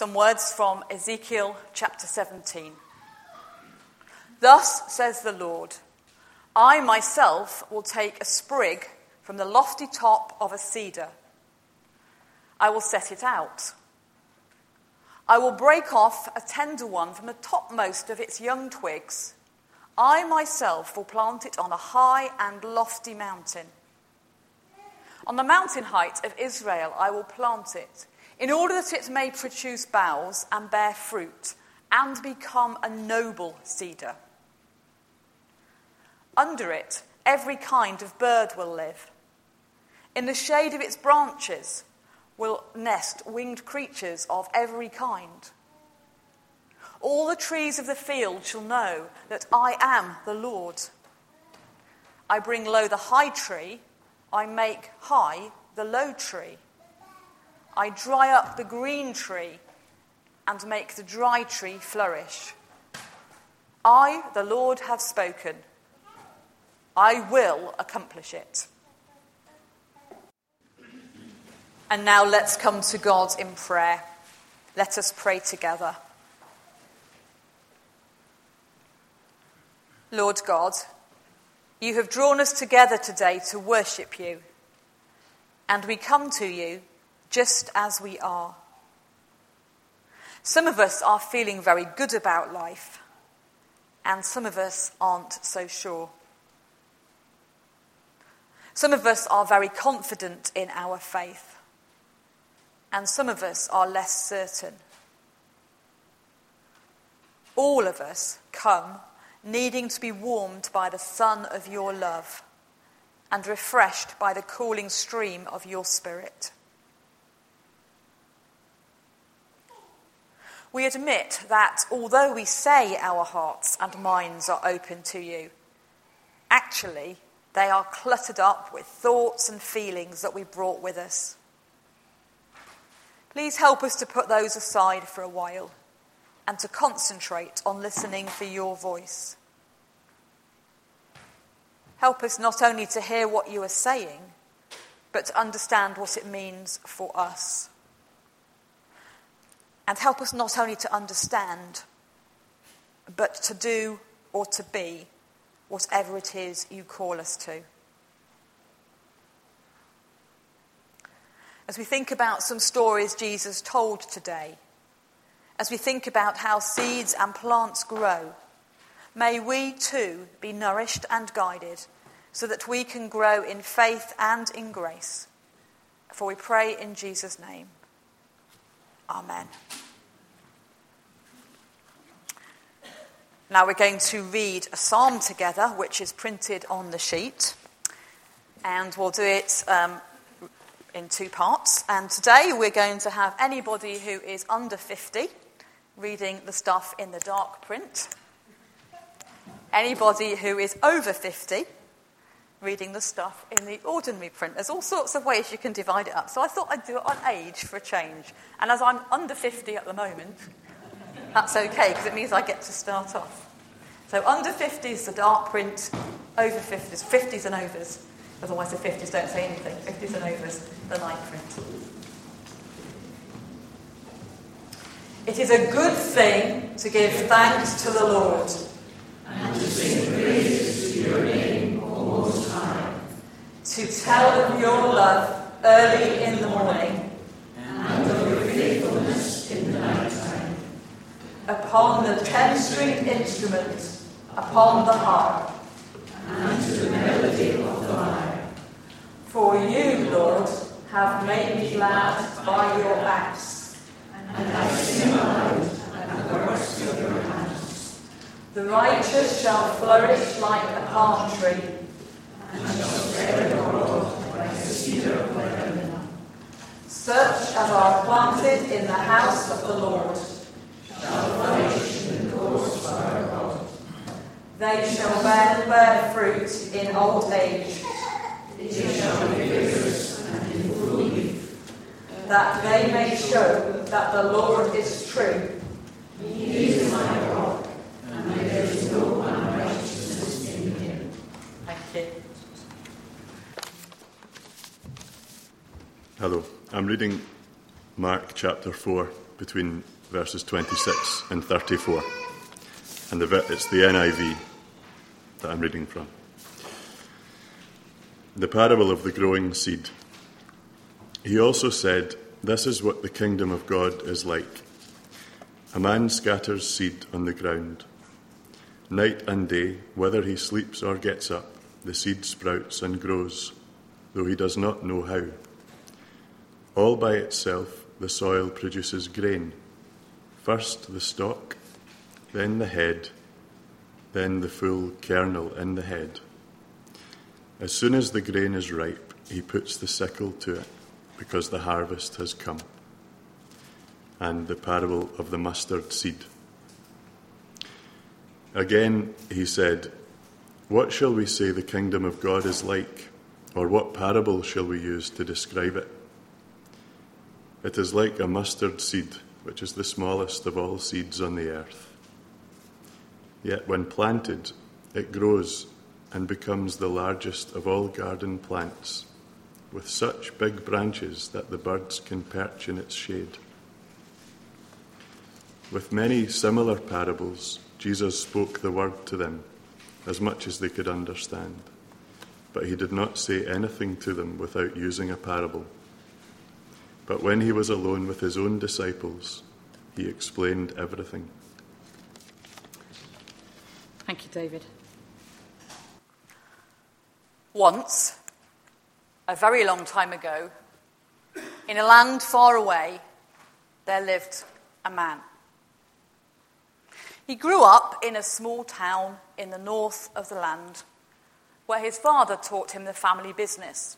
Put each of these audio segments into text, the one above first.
Some words from Ezekiel chapter 17. Thus says the Lord I myself will take a sprig from the lofty top of a cedar. I will set it out. I will break off a tender one from the topmost of its young twigs. I myself will plant it on a high and lofty mountain. On the mountain height of Israel I will plant it, in order that it may produce boughs and bear fruit, and become a noble cedar. Under it, every kind of bird will live. In the shade of its branches will nest winged creatures of every kind. All the trees of the field shall know that I am the Lord. I bring low the high tree, I make high the low tree. I dry up the green tree and make the dry tree flourish. I, the Lord, have spoken. I will accomplish it. And now let's come to God in prayer. Let us pray together. Lord God, you have drawn us together today to worship you, and we come to you just as we are. Some of us are feeling very good about life, and some of us aren't so sure. Some of us are very confident in our faith, and some of us are less certain. All of us come needing to be warmed by the sun of your love and refreshed by the cooling stream of your spirit. We admit that although we say our hearts and minds are open to you, actually they are cluttered up with thoughts and feelings that we brought with us. Please help us to put those aside for a while and to concentrate on listening for your voice. Help us not only to hear what you are saying, but to understand what it means for us. And help us not only to understand, but to do or to be whatever it is you call us to. As we think about some stories Jesus told today, as we think about how seeds and plants grow, may we too be nourished and guided so that we can grow in faith and in grace. For we pray in Jesus' name. Amen. Now we're going to read a psalm together, which is printed on the sheet. And we'll do it um, in two parts. And today we're going to have anybody who is under 50 reading the stuff in the dark print. Anybody who is over 50 reading the stuff in the ordinary print. There's all sorts of ways you can divide it up. So I thought I'd do it on age for a change. And as I'm under 50 at the moment, that's okay because it means I get to start off. So under 50s, the dark print, over 50s, 50s and overs. Otherwise, the 50s don't say anything. 50s and overs, the light print. It is a good thing to give thanks to the Lord To tell of your love early in the morning and of your faithfulness in the night time. Upon the ten-stringed instrument upon the harp, and to the melody of the lyre. For you, Lord, have made me glad by your acts, and I sing aloud at the works of your hands. The righteous shall flourish like a palm tree, and shall spread abroad like a cedar of Lebanon. Such as are planted in the house of the Lord shall flourish in the courts of our God. They shall bear, bear fruit in old age. They shall be vigorous and in full leaf. That they may show that the Lord is true. He is my rock, and there is no unrighteousness in him. Thank you. Hello, I'm reading Mark chapter 4, between verses 26 and 34. And it's the NIV that I'm reading from. The parable of the growing seed. He also said, This is what the kingdom of God is like. A man scatters seed on the ground. Night and day, whether he sleeps or gets up, the seed sprouts and grows, though he does not know how. All by itself, the soil produces grain first the stalk, then the head, then the full kernel in the head. As soon as the grain is ripe, he puts the sickle to it, because the harvest has come. And the parable of the mustard seed. Again, he said, What shall we say the kingdom of God is like? Or what parable shall we use to describe it? It is like a mustard seed, which is the smallest of all seeds on the earth. Yet when planted, it grows and becomes the largest of all garden plants, with such big branches that the birds can perch in its shade. With many similar parables, Jesus spoke the word to them as much as they could understand. But he did not say anything to them without using a parable. But when he was alone with his own disciples, he explained everything. Thank you, David. Once, a very long time ago, in a land far away, there lived a man. He grew up in a small town in the north of the land where his father taught him the family business.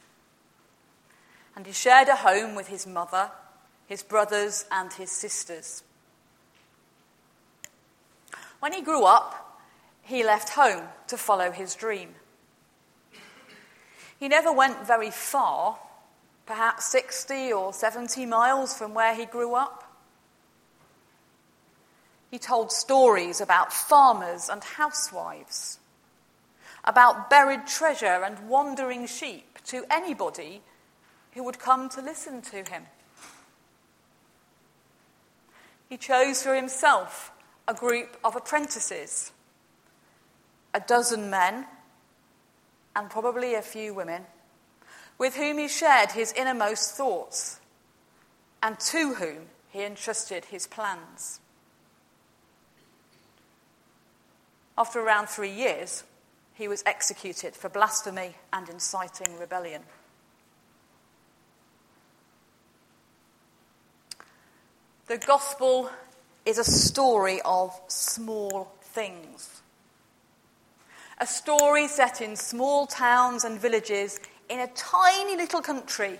And he shared a home with his mother, his brothers, and his sisters. When he grew up, he left home to follow his dream. He never went very far, perhaps 60 or 70 miles from where he grew up. He told stories about farmers and housewives, about buried treasure and wandering sheep to anybody who would come to listen to him. He chose for himself a group of apprentices, a dozen men, and probably a few women, with whom he shared his innermost thoughts, and to whom he entrusted his plans. After around three years, he was executed for blasphemy and inciting rebellion. The gospel is a story of small things. A story set in small towns and villages in a tiny little country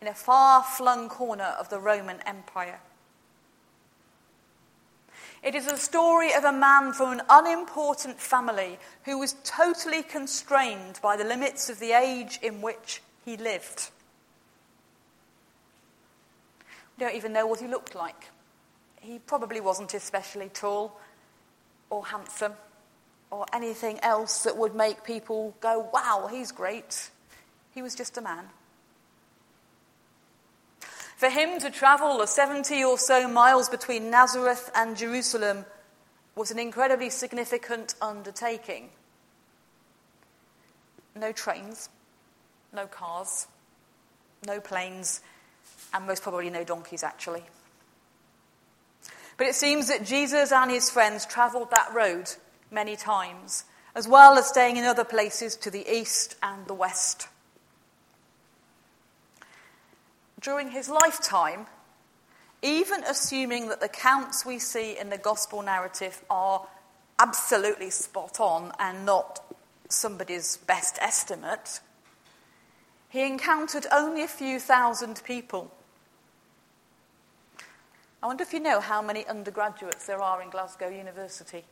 in a far flung corner of the Roman Empire. It is a story of a man from an unimportant family who was totally constrained by the limits of the age in which he lived. We don't even know what he looked like. He probably wasn't especially tall or handsome or anything else that would make people go, wow, he's great. He was just a man. For him to travel the 70 or so miles between Nazareth and Jerusalem was an incredibly significant undertaking. No trains, no cars, no planes, and most probably no donkeys, actually. But it seems that Jesus and his friends travelled that road many times, as well as staying in other places to the east and the west during his lifetime, even assuming that the counts we see in the gospel narrative are absolutely spot on and not somebody's best estimate, he encountered only a few thousand people. I wonder if you know how many undergraduates there are in Glasgow University.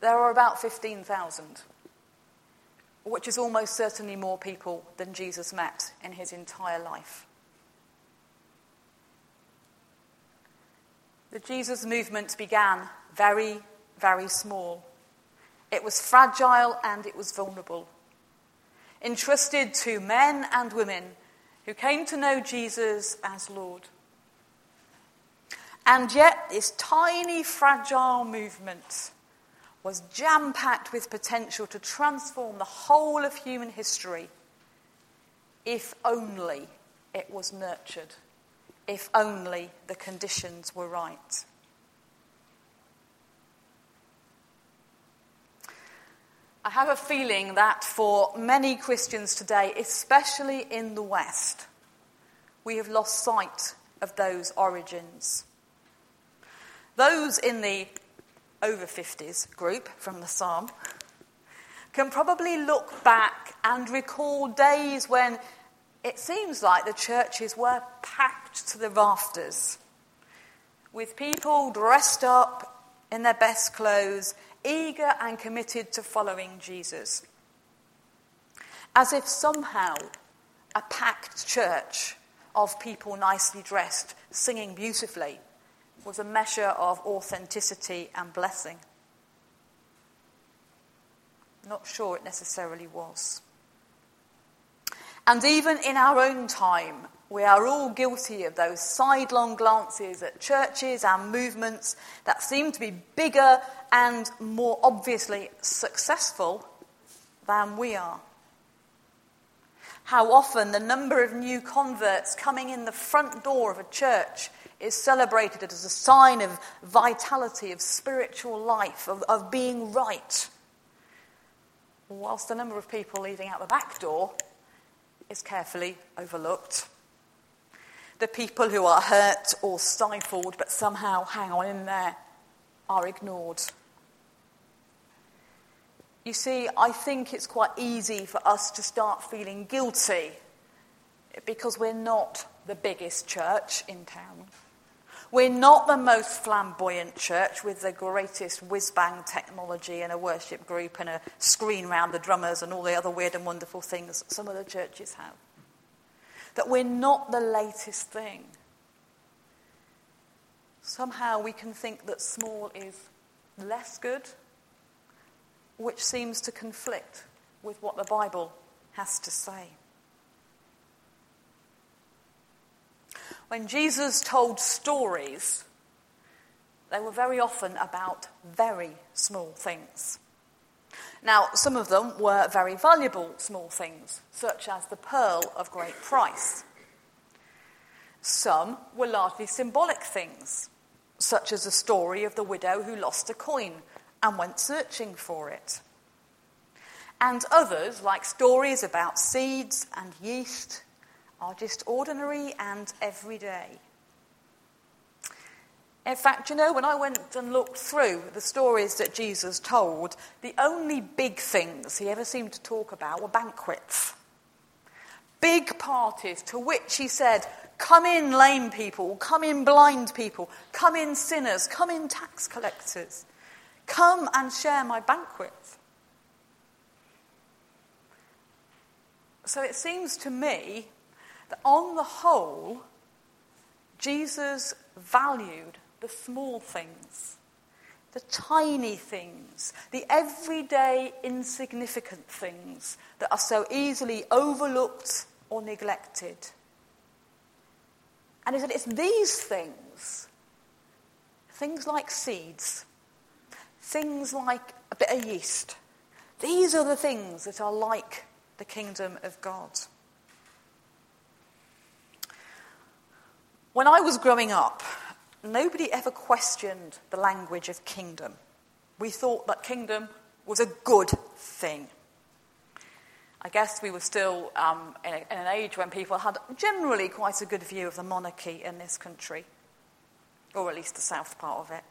There are about 15,000 which is almost certainly more people than Jesus met in his entire life. The Jesus movement began very, very small. It was fragile and it was vulnerable. Entrusted to men and women who came to know Jesus as Lord. And yet, this tiny, fragile movement was jam packed with potential to transform the whole of human history if only it was nurtured, if only the conditions were right. I have a feeling that for many Christians today, especially in the West, we have lost sight of those origins. Those in the over 50s group from the psalm can probably look back and recall days when it seems like the churches were packed to the rafters with people dressed up in their best clothes, eager and committed to following Jesus. As if somehow a packed church of people nicely dressed, singing beautifully, was a measure of authenticity and blessing. Not sure it necessarily was. And even in our own time, we are all guilty of those sidelong glances at churches and movements that seem to be bigger and more obviously successful than we are. How often the number of new converts coming in the front door of a church is celebrated as a sign of vitality, of spiritual life, of, of being right. Whilst the number of people leaving out the back door is carefully overlooked. The people who are hurt or stifled but somehow hang on in there are ignored. You see, I think it's quite easy for us to start feeling guilty because we're not the biggest church in town. We're not the most flamboyant church with the greatest whiz bang technology and a worship group and a screen round the drummers and all the other weird and wonderful things some of the churches have. That we're not the latest thing. Somehow we can think that small is less good, which seems to conflict with what the Bible has to say. When Jesus told stories, they were very often about very small things. Now, some of them were very valuable small things, such as the pearl of great price. Some were largely symbolic things, such as the story of the widow who lost a coin and went searching for it. And others, like stories about seeds and yeast are just ordinary and everyday. In fact, you know, when I went and looked through the stories that Jesus told, the only big things he ever seemed to talk about were banquets. Big parties to which he said, Come in, lame people, come in, blind people, come in, sinners, come in, tax collectors, come and share my banquet. So it seems to me that on the whole, Jesus valued the small things, the tiny things, the everyday insignificant things that are so easily overlooked or neglected. And he said it's these things, things like seeds, things like a bit of yeast, these are the things that are like the kingdom of God. When I was growing up, nobody ever questioned the language of kingdom. We thought that kingdom was a good thing. I guess we were still um, in, a, in an age when people had generally quite a good view of the monarchy in this country, or at least the south part of it.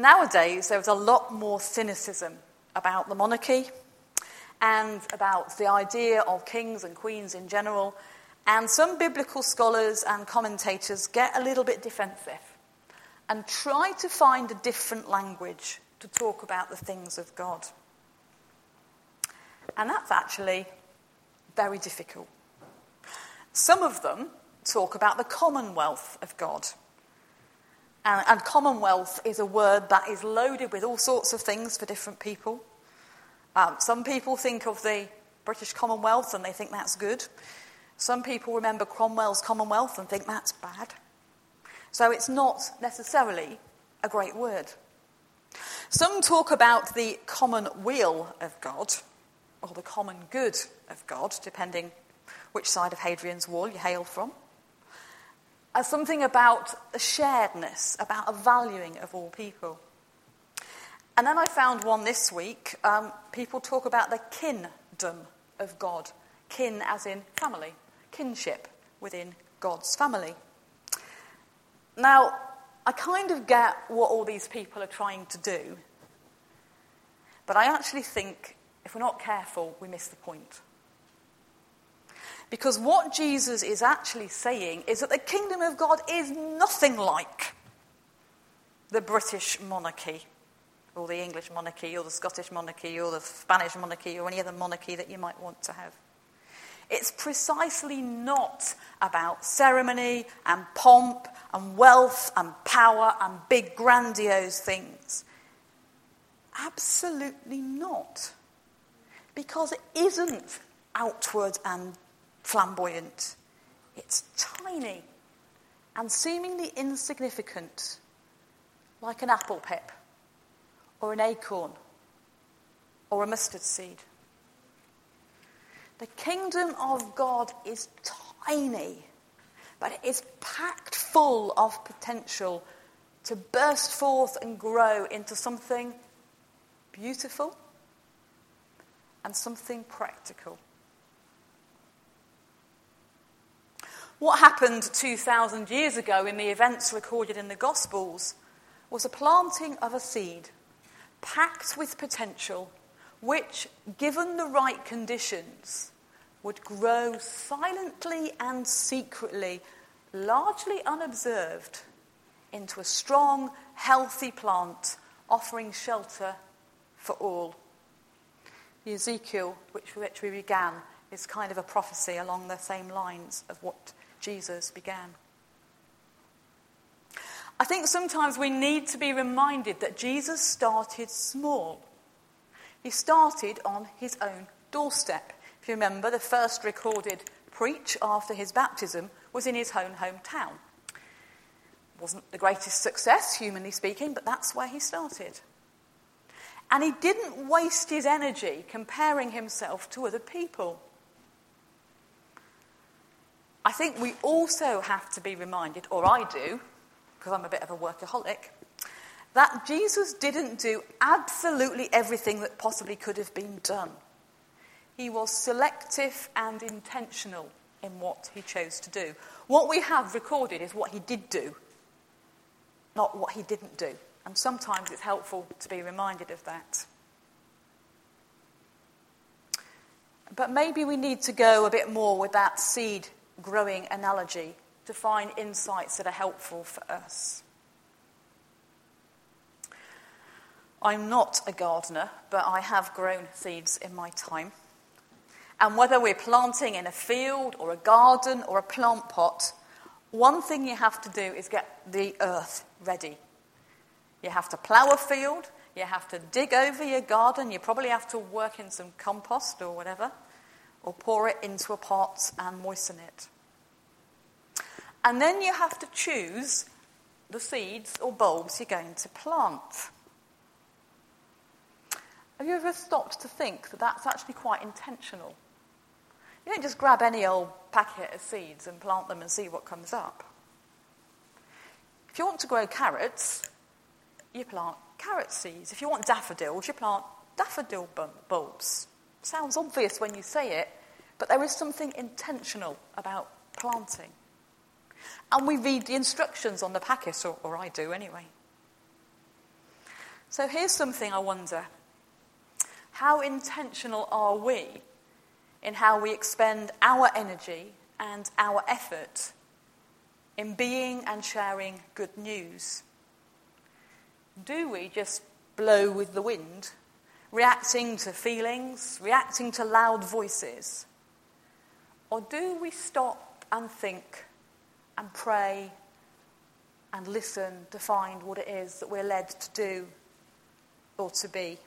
Nowadays, there's a lot more cynicism about the monarchy and about the idea of kings and queens in general and some biblical scholars and commentators get a little bit defensive and try to find a different language to talk about the things of God. And that's actually very difficult. Some of them talk about the commonwealth of God. And, and, commonwealth is a word that is loaded with all sorts of things for different people. Um, some people think of the British Commonwealth and they think that's good. Some people remember Cromwell's Commonwealth and think that's bad. So it's not necessarily a great word. Some talk about the common weal of God, or the common good of God, depending which side of Hadrian's Wall you hail from, as something about a sharedness, about a valuing of all people. And then I found one this week. Um, people talk about the kin-dom of God. Kin as in family, kinship within God's family. Now, I kind of get what all these people are trying to do, but I actually think if we're not careful, we miss the point. Because what Jesus is actually saying is that the kingdom of God is nothing like the British monarchy, or the English monarchy, or the Scottish monarchy, or the Spanish monarchy, or any other monarchy that you might want to have. It's precisely not about ceremony and pomp and wealth and power and big, grandiose things. Absolutely not. Because it isn't outward and flamboyant. It's tiny and seemingly insignificant, like an apple pip or an acorn or a mustard seed. The kingdom of God is tiny, but it is packed full of potential to burst forth and grow into something beautiful and something practical. What happened 2,000 years ago in the events recorded in the Gospels was a planting of a seed packed with potential which, given the right conditions, would grow silently and secretly, largely unobserved, into a strong, healthy plant offering shelter for all. The Ezekiel, which, we began, is kind of a prophecy along the same lines of what Jesus began. I think sometimes we need to be reminded that Jesus started small. He started on his own doorstep. If you remember, the first recorded preach after his baptism was in his own hometown. Wasn't the greatest success, humanly speaking, but that's where he started. And he didn't waste his energy comparing himself to other people. I think we also have to be reminded, or I do, because I'm a bit of a workaholic, that Jesus didn't do absolutely everything that possibly could have been done. He was selective and intentional in what he chose to do. What we have recorded is what he did do, not what he didn't do. And sometimes it's helpful to be reminded of that. But maybe we need to go a bit more with that seed growing analogy to find insights that are helpful for us. I'm not a gardener, but I have grown seeds in my time. And whether we're planting in a field or a garden or a plant pot, one thing you have to do is get the earth ready. You have to plough a field, you have to dig over your garden, you probably have to work in some compost or whatever, or pour it into a pot and moisten it. And then you have to choose the seeds or bulbs you're going to plant. Have you ever stopped to think that that's actually quite intentional? You don't just grab any old packet of seeds and plant them and see what comes up. If you want to grow carrots, you plant carrot seeds. If you want daffodils, you plant daffodil bulbs. Sounds obvious when you say it, but there is something intentional about planting. And we read the instructions on the packet, or, or I do anyway. So here's something I wonder how intentional are we in how we expend our energy and our effort in being and sharing good news? Do we just blow with the wind, reacting to feelings, reacting to loud voices? Or do we stop and think and pray and listen to find what it is that we're led to do or to be?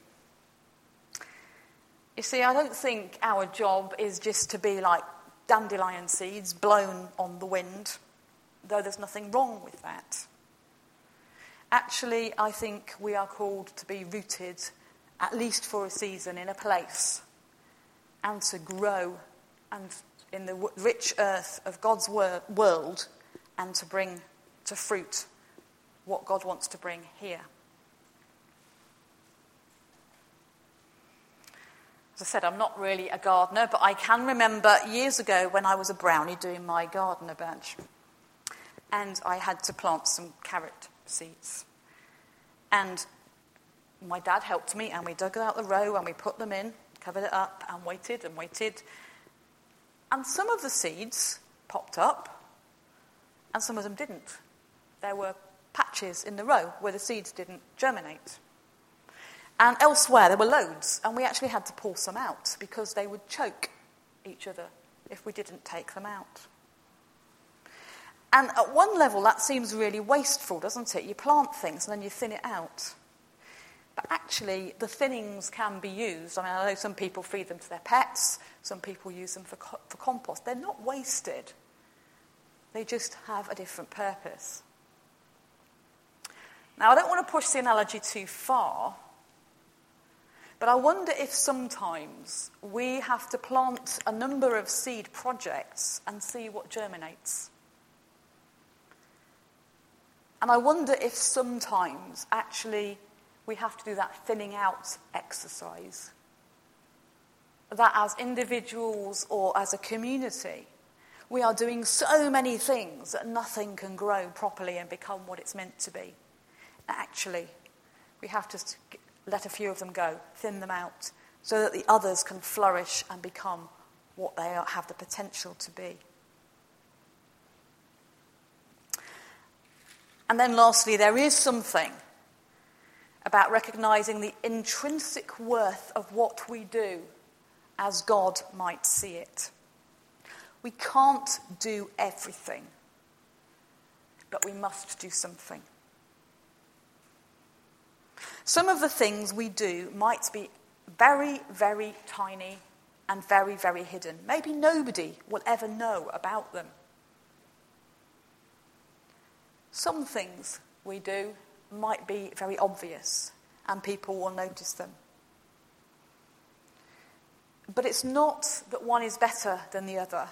You see, I don't think our job is just to be like dandelion seeds blown on the wind. though there's nothing wrong with that. Actually, I think we are called to be rooted, at least for a season, in a place and to grow and in the rich earth of God's world and to bring to fruit what God wants to bring here. As I said, I'm not really a gardener, but I can remember years ago when I was a brownie doing my gardener badge. And I had to plant some carrot seeds. And my dad helped me, and we dug out the row and we put them in, covered it up, and waited and waited. And some of the seeds popped up, and some of them didn't. There were patches in the row where the seeds didn't germinate. And elsewhere, there were loads, and we actually had to pull some out because they would choke each other if we didn't take them out. And at one level, that seems really wasteful, doesn't it? You plant things and then you thin it out. But actually, the thinnings can be used. I mean, I know some people feed them to their pets, some people use them for, co- for compost. They're not wasted, they just have a different purpose. Now, I don't want to push the analogy too far, but I wonder if sometimes we have to plant a number of seed projects and see what germinates. And I wonder if sometimes actually we have to do that thinning out exercise. That as individuals or as a community, we are doing so many things that nothing can grow properly and become what it's meant to be. Actually, we have to let a few of them go, thin them out, so that the others can flourish and become what they are, have the potential to be. And then, lastly, there is something about recognizing the intrinsic worth of what we do as God might see it. We can't do everything, but we must do something. Some of the things we do might be very, very tiny and very, very hidden. Maybe nobody will ever know about them. Some things we do might be very obvious and people will notice them. But it's not that one is better than the other,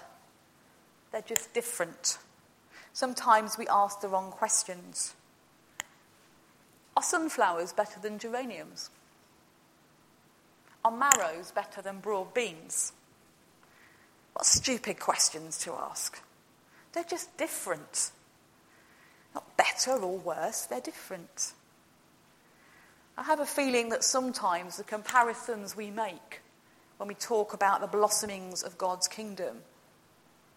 they're just different. Sometimes we ask the wrong questions. Are sunflowers better than geraniums? Are marrows better than broad beans? What stupid questions to ask. They're just different. Not better or worse, they're different. I have a feeling that sometimes the comparisons we make when we talk about the blossomings of God's kingdom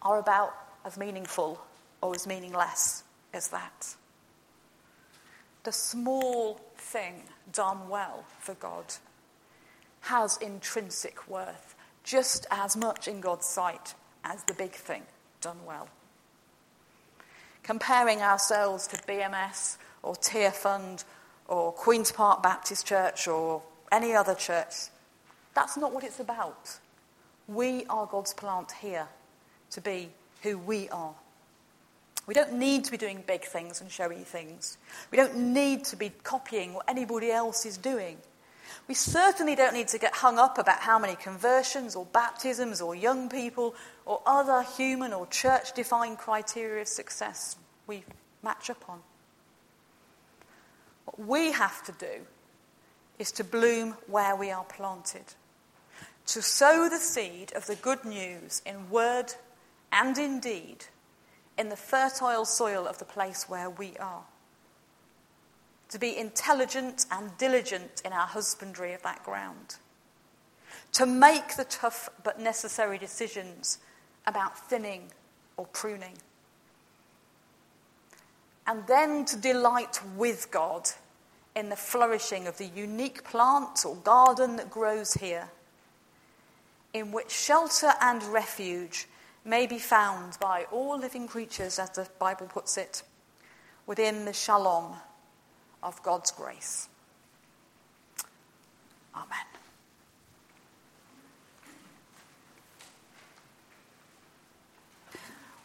are about as meaningful or as meaningless as that the small thing done well for God has intrinsic worth just as much in God's sight as the big thing done well. Comparing ourselves to BMS or Tier Tearfund or Queen's Park Baptist Church or any other church, that's not what it's about. We are God's plant here to be who we are we don't need to be doing big things and showy things. We don't need to be copying what anybody else is doing. We certainly don't need to get hung up about how many conversions or baptisms or young people or other human or church defined criteria of success we match up on. What we have to do is to bloom where we are planted, to sow the seed of the good news in word and in deed in the fertile soil of the place where we are. To be intelligent and diligent in our husbandry of that ground. To make the tough but necessary decisions about thinning or pruning. And then to delight with God in the flourishing of the unique plant or garden that grows here, in which shelter and refuge may be found by all living creatures, as the Bible puts it, within the shalom of God's grace. Amen.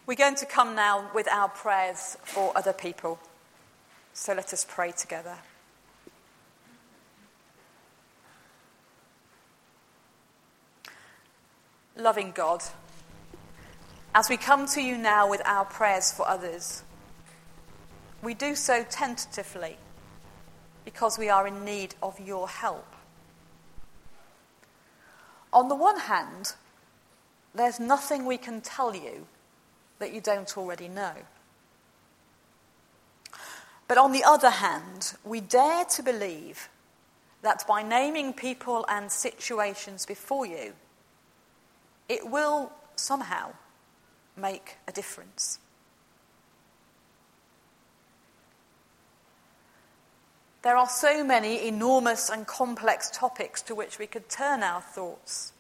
We're going to come now with our prayers for other people. So let us pray together. Loving God, as we come to you now with our prayers for others, we do so tentatively because we are in need of your help. On the one hand, there's nothing we can tell you that you don't already know. But on the other hand, we dare to believe that by naming people and situations before you, it will somehow make a difference. There are so many enormous and complex topics to which we could turn our thoughts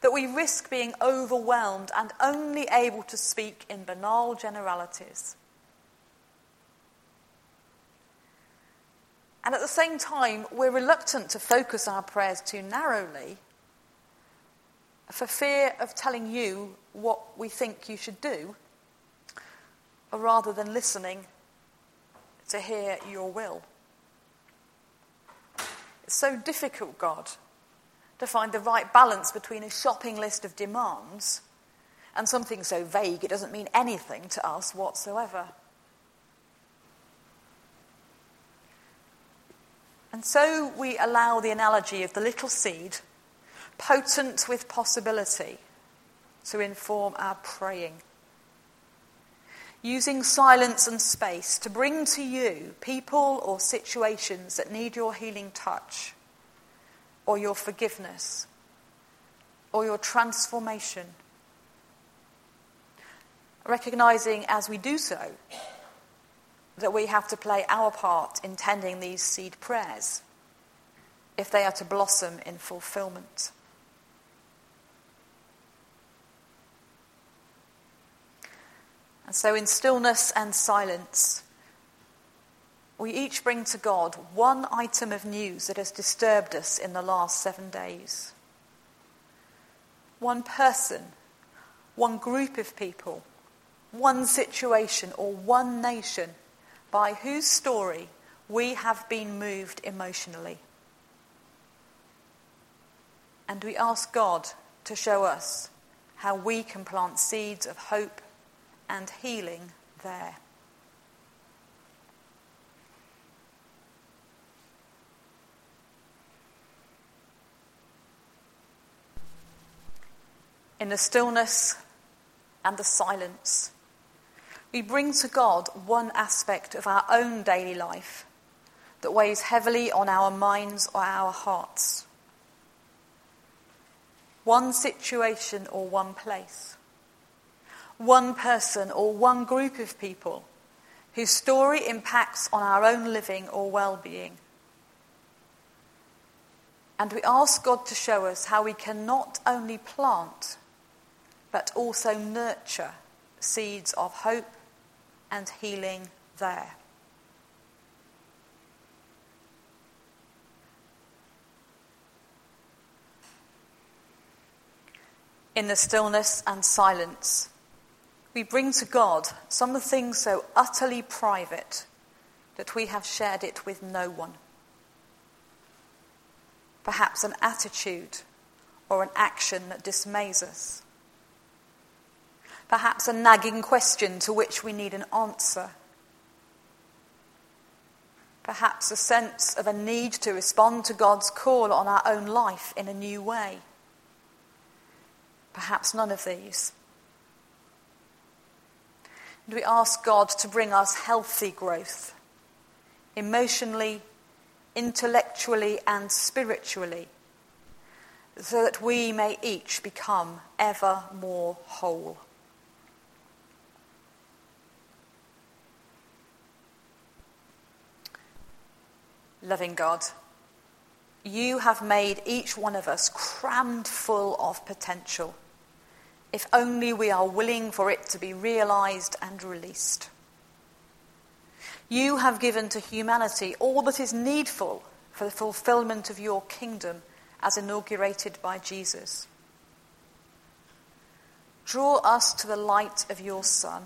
that we risk being overwhelmed and only able to speak in banal generalities. And at the same time, we're reluctant to focus our prayers too narrowly for fear of telling you what we think you should do, rather than listening to hear your will. So difficult, God, to find the right balance between a shopping list of demands and something so vague it doesn't mean anything to us whatsoever. And so we allow the analogy of the little seed, potent with possibility, to inform our praying. Using silence and space to bring to you people or situations that need your healing touch or your forgiveness or your transformation. Recognizing as we do so that we have to play our part in tending these seed prayers if they are to blossom in fulfillment. And so, in stillness and silence, we each bring to God one item of news that has disturbed us in the last seven days. One person, one group of people, one situation, or one nation by whose story we have been moved emotionally. And we ask God to show us how we can plant seeds of hope and healing there. in the stillness and the silence. We bring to God one aspect of our own daily life that weighs heavily on our minds or our hearts. One situation or one place. One person or one group of people whose story impacts on our own living or well being. And we ask God to show us how we can not only plant but also nurture seeds of hope and healing there. In the stillness and silence, we bring to God some of the things so utterly private that we have shared it with no one. Perhaps an attitude or an action that dismays us perhaps a nagging question to which we need an answer. Perhaps a sense of a need to respond to God's call on our own life in a new way. Perhaps none of these. And we ask God to bring us healthy growth, emotionally, intellectually, and spiritually, so that we may each become ever more whole. loving God, you have made each one of us crammed full of potential, if only we are willing for it to be realized and released. You have given to humanity all that is needful for the fulfillment of your kingdom as inaugurated by Jesus. Draw us to the light of your Son,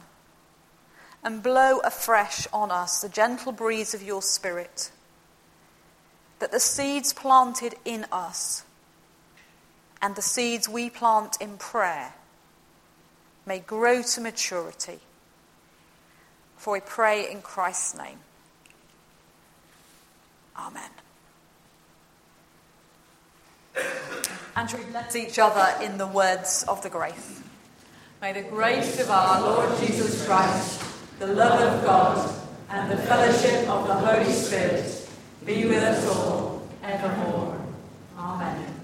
and blow afresh on us the gentle breeze of your Spirit, that the seeds planted in us and the seeds we plant in prayer may grow to maturity. For we pray in Christ's name. Amen. And we bless each other in the words of the grace. May the grace of our Lord Jesus Christ, the love of God, and the fellowship of the Holy Spirit be with us all evermore. Amen.